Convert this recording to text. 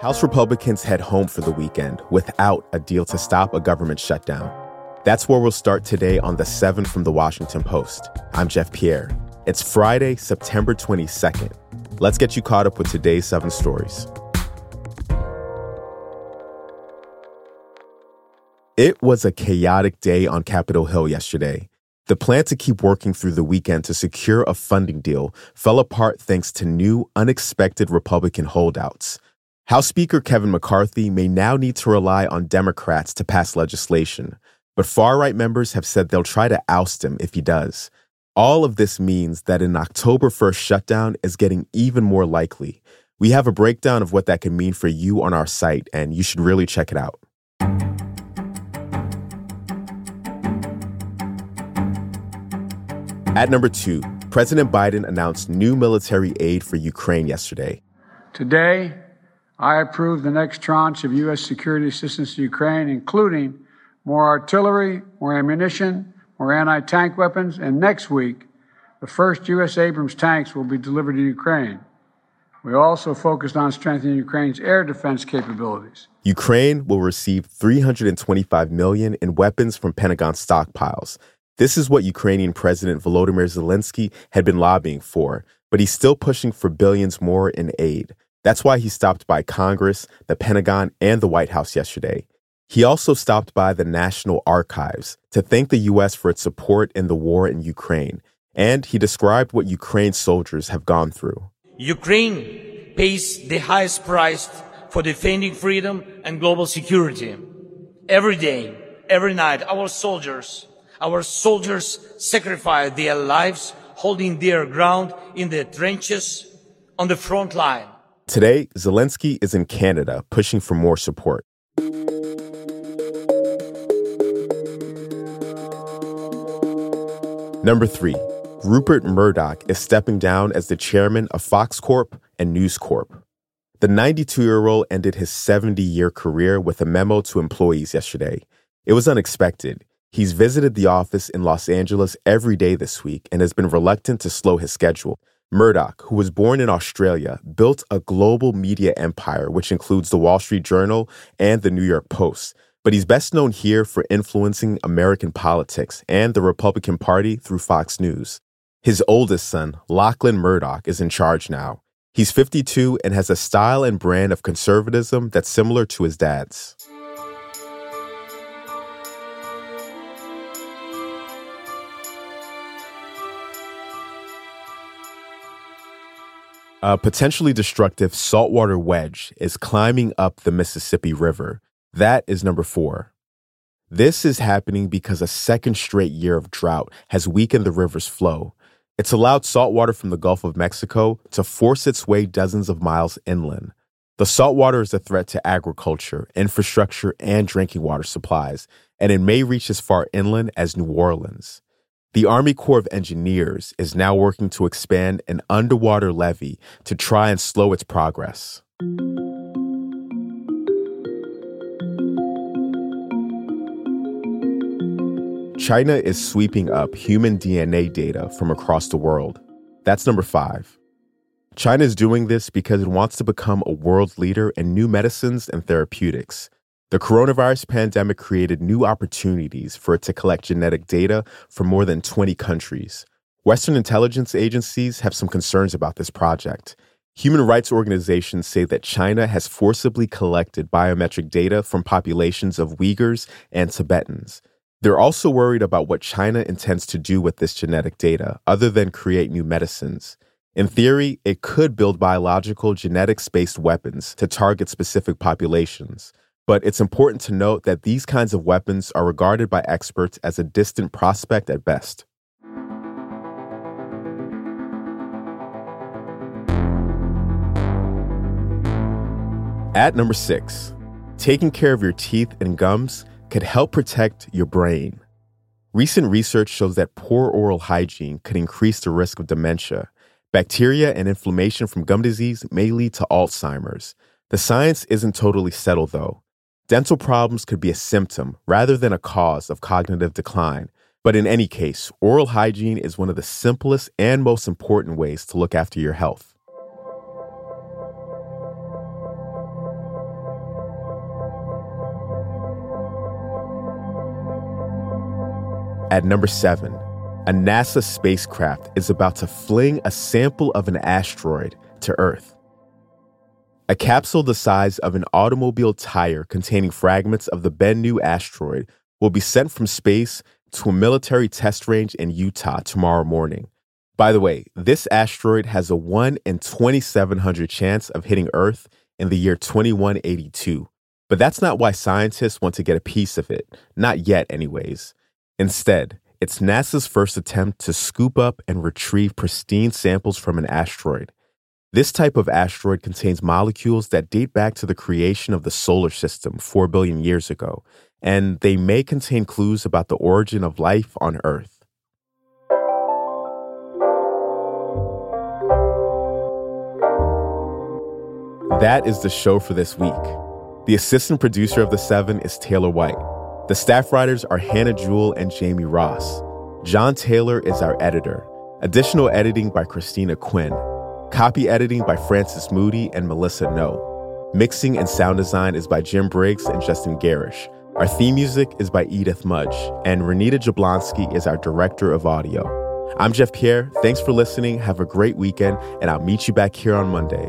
House Republicans head home for the weekend without a deal to stop a government shutdown. That's where we'll start today on The 7 from The Washington Post. I'm Jeff Pierre. It's Friday, September 22nd. Let's get you caught up with today's seven stories. It was a chaotic day on Capitol Hill yesterday. The plan to keep working through the weekend to secure a funding deal fell apart thanks to new, unexpected Republican holdouts. House Speaker Kevin McCarthy may now need to rely on Democrats to pass legislation, but far right members have said they'll try to oust him if he does. All of this means that an October 1st shutdown is getting even more likely. We have a breakdown of what that could mean for you on our site, and you should really check it out. At number two, President Biden announced new military aid for Ukraine yesterday. Today, I approve the next tranche of U.S. security assistance to Ukraine, including more artillery, more ammunition, more anti tank weapons, and next week, the first U.S. Abrams tanks will be delivered to Ukraine. We also focused on strengthening Ukraine's air defense capabilities. Ukraine will receive 325 million in weapons from Pentagon stockpiles. This is what Ukrainian President Volodymyr Zelensky had been lobbying for, but he's still pushing for billions more in aid. That's why he stopped by Congress, the Pentagon, and the White House yesterday. He also stopped by the National Archives to thank the U.S. for its support in the war in Ukraine, and he described what Ukraine's soldiers have gone through. Ukraine pays the highest price for defending freedom and global security. Every day, every night, our soldiers, our soldiers sacrifice their lives holding their ground in the trenches on the front line. Today, Zelensky is in Canada pushing for more support. Number three, Rupert Murdoch is stepping down as the chairman of Fox Corp and News Corp. The 92 year old ended his 70 year career with a memo to employees yesterday. It was unexpected. He's visited the office in Los Angeles every day this week and has been reluctant to slow his schedule. Murdoch, who was born in Australia, built a global media empire, which includes the Wall Street Journal and the New York Post. But he's best known here for influencing American politics and the Republican Party through Fox News. His oldest son, Lachlan Murdoch, is in charge now. He's 52 and has a style and brand of conservatism that's similar to his dad's. A potentially destructive saltwater wedge is climbing up the Mississippi River. That is number four. This is happening because a second straight year of drought has weakened the river's flow. It's allowed saltwater from the Gulf of Mexico to force its way dozens of miles inland. The saltwater is a threat to agriculture, infrastructure, and drinking water supplies, and it may reach as far inland as New Orleans. The Army Corps of Engineers is now working to expand an underwater levee to try and slow its progress. China is sweeping up human DNA data from across the world. That's number five. China is doing this because it wants to become a world leader in new medicines and therapeutics. The coronavirus pandemic created new opportunities for it to collect genetic data from more than 20 countries. Western intelligence agencies have some concerns about this project. Human rights organizations say that China has forcibly collected biometric data from populations of Uyghurs and Tibetans. They're also worried about what China intends to do with this genetic data, other than create new medicines. In theory, it could build biological genetics based weapons to target specific populations. But it's important to note that these kinds of weapons are regarded by experts as a distant prospect at best. At number six, taking care of your teeth and gums could help protect your brain. Recent research shows that poor oral hygiene could increase the risk of dementia. Bacteria and inflammation from gum disease may lead to Alzheimer's. The science isn't totally settled, though. Dental problems could be a symptom rather than a cause of cognitive decline. But in any case, oral hygiene is one of the simplest and most important ways to look after your health. At number seven, a NASA spacecraft is about to fling a sample of an asteroid to Earth. A capsule the size of an automobile tire containing fragments of the Bennu asteroid will be sent from space to a military test range in Utah tomorrow morning. By the way, this asteroid has a 1 in 2700 chance of hitting Earth in the year 2182. But that's not why scientists want to get a piece of it, not yet, anyways. Instead, it's NASA's first attempt to scoop up and retrieve pristine samples from an asteroid. This type of asteroid contains molecules that date back to the creation of the solar system 4 billion years ago, and they may contain clues about the origin of life on Earth. That is the show for this week. The assistant producer of The Seven is Taylor White. The staff writers are Hannah Jewell and Jamie Ross. John Taylor is our editor. Additional editing by Christina Quinn. Copy editing by Francis Moody and Melissa No. Mixing and sound design is by Jim Briggs and Justin Garish. Our theme music is by Edith Mudge, and Renita Jablonski is our director of audio. I'm Jeff Pierre. Thanks for listening. Have a great weekend, and I'll meet you back here on Monday.